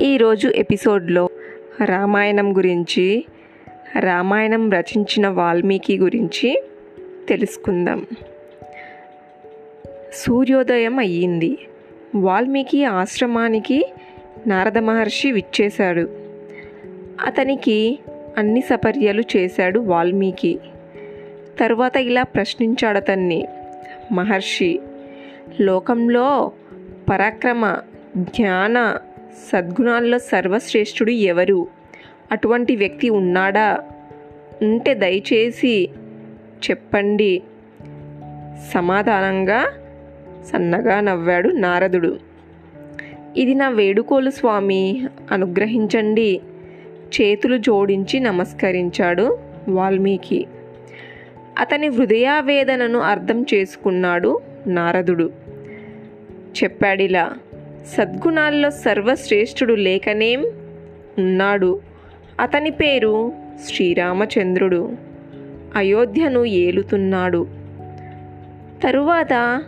ఈరోజు ఎపిసోడ్లో రామాయణం గురించి రామాయణం రచించిన వాల్మీకి గురించి తెలుసుకుందాం. సూర్యోదయం అయ్యింది. వాల్మీకి ఆశ్రమానికి నారద మహర్షి విచ్చేశాడు. అతనికి అన్ని సపర్యలు చేశాడు వాల్మీకి. తరువాత ఇలా ప్రశ్నించాడు అతన్ని. మహర్షి లోకంలో పరాక్రమ జ్ఞాన సద్గుణాల్లో సర్వశ్రేష్ఠుడు ఎవరు? అటువంటి వ్యక్తి ఉన్నాడా? ఉంటే దయచేసి చెప్పండి. సమాధానంగా సన్నగా నవ్వాడు నారదుడు. ఇది నా వేడుకోలు స్వామి. అనుగ్రహించండి. చేతులు జోడించి నమస్కరించాడు వాల్మీకి. అతని హృదయావేదనను అర్థం చేసుకున్నాడు నారదుడు. చెప్పాడిలా సద్గుణాల్లో సర్వశ్రేష్ఠుడు లేకనేం ఉన్నాడు. అతని పేరు శ్రీరామచంద్రుడు. అయోధ్యను ఏలుతున్నాడు. తరువాత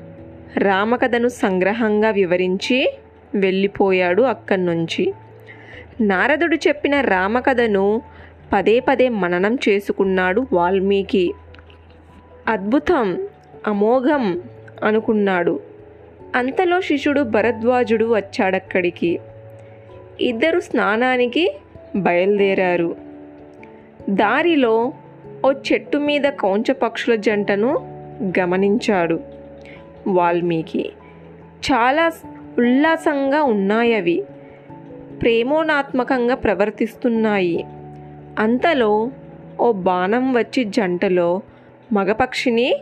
రామకథను సంగ్రహంగా వివరించి వెళ్ళిపోయాడు అక్కడి నుంచి నారదుడు చెప్పిన రామకథను పదే పదే మననం చేసుకున్నాడు వాల్మీకి. అద్భుతం అమోఘం అనుకున్నాడు. అంతలో శిష్యుడు భరద్వాజుడు వచ్చాడక్కడికి. ఇద్దరు స్నానానికి బయలుదేరారు. దారిలో ఓ చెట్టు మీద కౌంచ పక్షుల జంటను గమనించాడు వాల్మీకి. చాలా ఉల్లాసంగా ఉన్నాయవి. ప్రేమోనాత్మకంగా ప్రవర్తిస్తున్నాయి. అంతలో ఓ బాణం వచ్చి జంటలో మగపక్షిని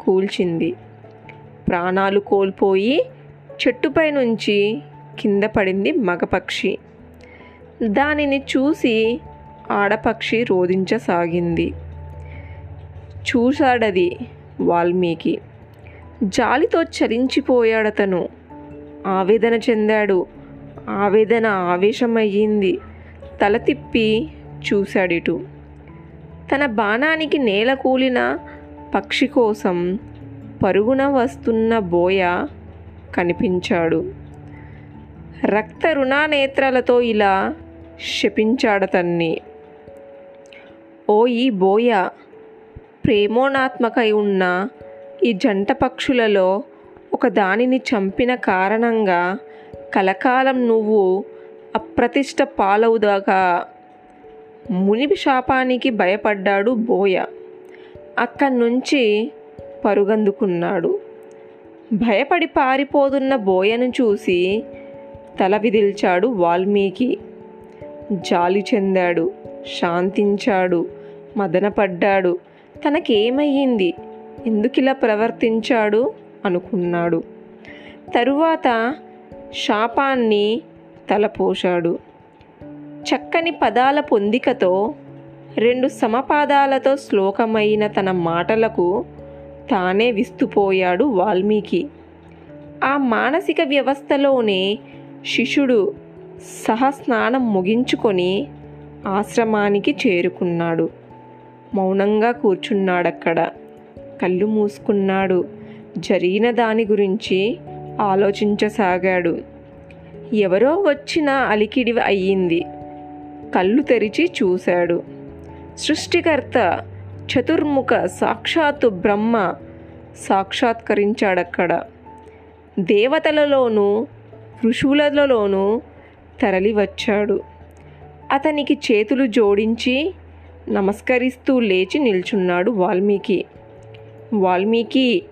కూల్చింది. ప్రాణాలు కోల్పోయి చెట్టుపై నుంచి కింద పడింది మగపక్షి దానిని చూసి ఆడపక్షి రోధించసాగింది. చూశాడది వాల్మీకి. జాలితో చలించిపోయాడతను ఆవేదన చెందాడు. ఆవేదన ఆవేశమయ్యింది. తల తిప్పి చూశాడిటు. తన బాణానికి నేల కూలిన పక్షి కోసం పరుగున వస్తున్న బోయ కనిపించాడు. రక్త రుణానేత్రాలతో ఇలా శపించాడతన్ని ఓ ఈ బోయ ప్రేమోనాత్మకై ఉన్న ఈ జంట పక్షులలో ఒక దానిని చంపిన కారణంగా కలకాలం నువ్వు అప్రతిష్ట పాలవుదాకా ముని శాపానికి భయపడ్డాడు బోయ. అక్కడి నుంచి పరుగందుకున్నాడు. భయపడి పారిపోతున్న బోయను చూసి తల విదిల్చాడు వాల్మీకి. జాలి చెందాడు శాంతించాడు మదనపడ్డాడు. తనకేమయ్యింది? ఎందుకిలా ప్రవర్తించాడు? అనుకున్నాడు. తరువాత శాపాన్ని తలపోశాడు. చక్కని పదాల పొందికతో రెండు సమపాదాలతో శ్లోకమైన తన మాటలకు తానే విస్తుపోయాడు వాల్మీకి. ఆ మానసిక వ్యవస్థలోనే శిష్యుడు సహస్నానం ముగించుకొని ఆశ్రమానికి చేరుకున్నాడు. మౌనంగా కూర్చున్నాడక్కడ. కళ్ళు మూసుకున్నాడు. జరిగిన దాని గురించి ఆలోచించసాగాడు. ఎవరో వచ్చిన అలికిడి అయ్యింది. కళ్ళు తెరిచి చూశాడు. సృష్టికర్త చతుర్ముఖ సాక్షాత్తు బ్రహ్మ సాక్షాత్కరించాడక్కడ. దేవతలలోనూ ఋషులలోనూ తరలివచ్చాడు. అతనికి చేతులు జోడించి నమస్కరిస్తూ లేచి నిల్చున్నాడు వాల్మీకి. వాల్మీకి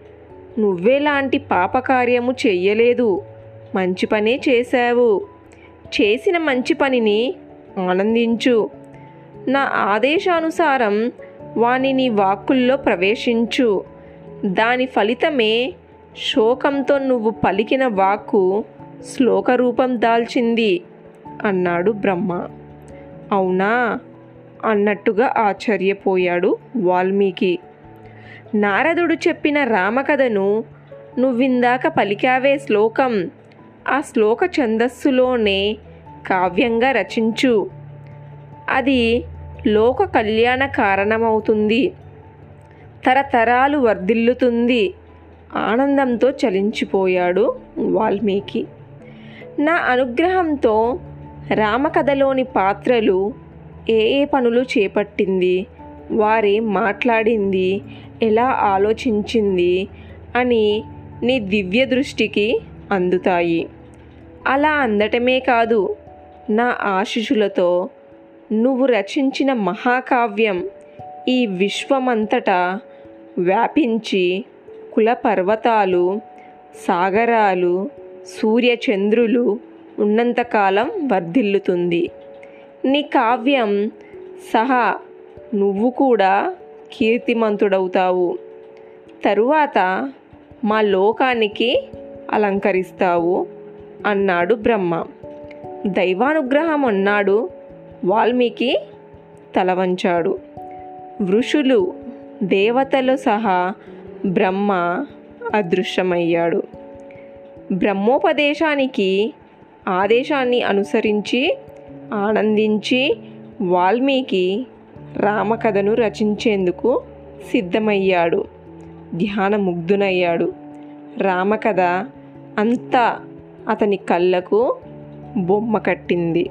నువ్వేలాంటి పాపకార్యము చెయ్యలేదు. మంచి పనే చేశావు. చేసిన మంచి పనిని ఆనందించు. నా ఆదేశానుసారం వానిని వాక్కుల్లో ప్రవేశించు. దాని ఫలితమే శోకంతో నువ్వు పలికిన వాక్కు శ్లోకరూపం దాల్చింది అన్నాడు బ్రహ్మ. అవునా? అన్నట్టుగా ఆశ్చర్యపోయాడు వాల్మీకి. నారదుడు చెప్పిన రామకథను నువ్విందాక పలికావే శ్లోకం. ఆ శ్లోక ఛందస్సులోనే కావ్యంగా రచించు. అది లోక కళ్యాణ కారణమవుతుంది. తరతరాలు వర్ధిల్లుతుంది. ఆనందంతో చలించిపోయాడు వాల్మీకి. నా అనుగ్రహంతో రామకథలోని పాత్రలు ఏ ఏ పనులు చేపట్టింది వారి మాట్లాడింది ఎలా ఆలోచించింది అని నీ దివ్య దృష్టికి అందుతాయి. అలా అందటమే కాదు నా ఆశిషులతో నువ్వు రచించిన మహాకావ్యం ఈ విశ్వమంతటా వ్యాపించి కుల పర్వతాలు సాగరాలు సూర్యచంద్రులు ఉన్నంతకాలం వర్ధిల్లుతుంది. నీ కావ్యం సహా నువ్వు కూడా కీర్తిమంతుడవుతావు. తరువాత మా లోకానికి అలంకరిస్తావు అన్నాడు బ్రహ్మ. దైవానుగ్రహం అన్నాడు వాల్మీకి తల వంచాడు ఋషులు దేవతలు సహా బ్రహ్మ అదృశ్యమయ్యాడు. బ్రహ్మోపదేశానికి ఆదేశాన్ని అనుసరించి ఆనందించి వాల్మీకి రామకథను రచించేందుకు సిద్ధమయ్యాడు. ధ్యానముగ్ధునయ్యాడు. రామకథ అంతా అతని కళ్ళకు బొమ్మ కట్టింది.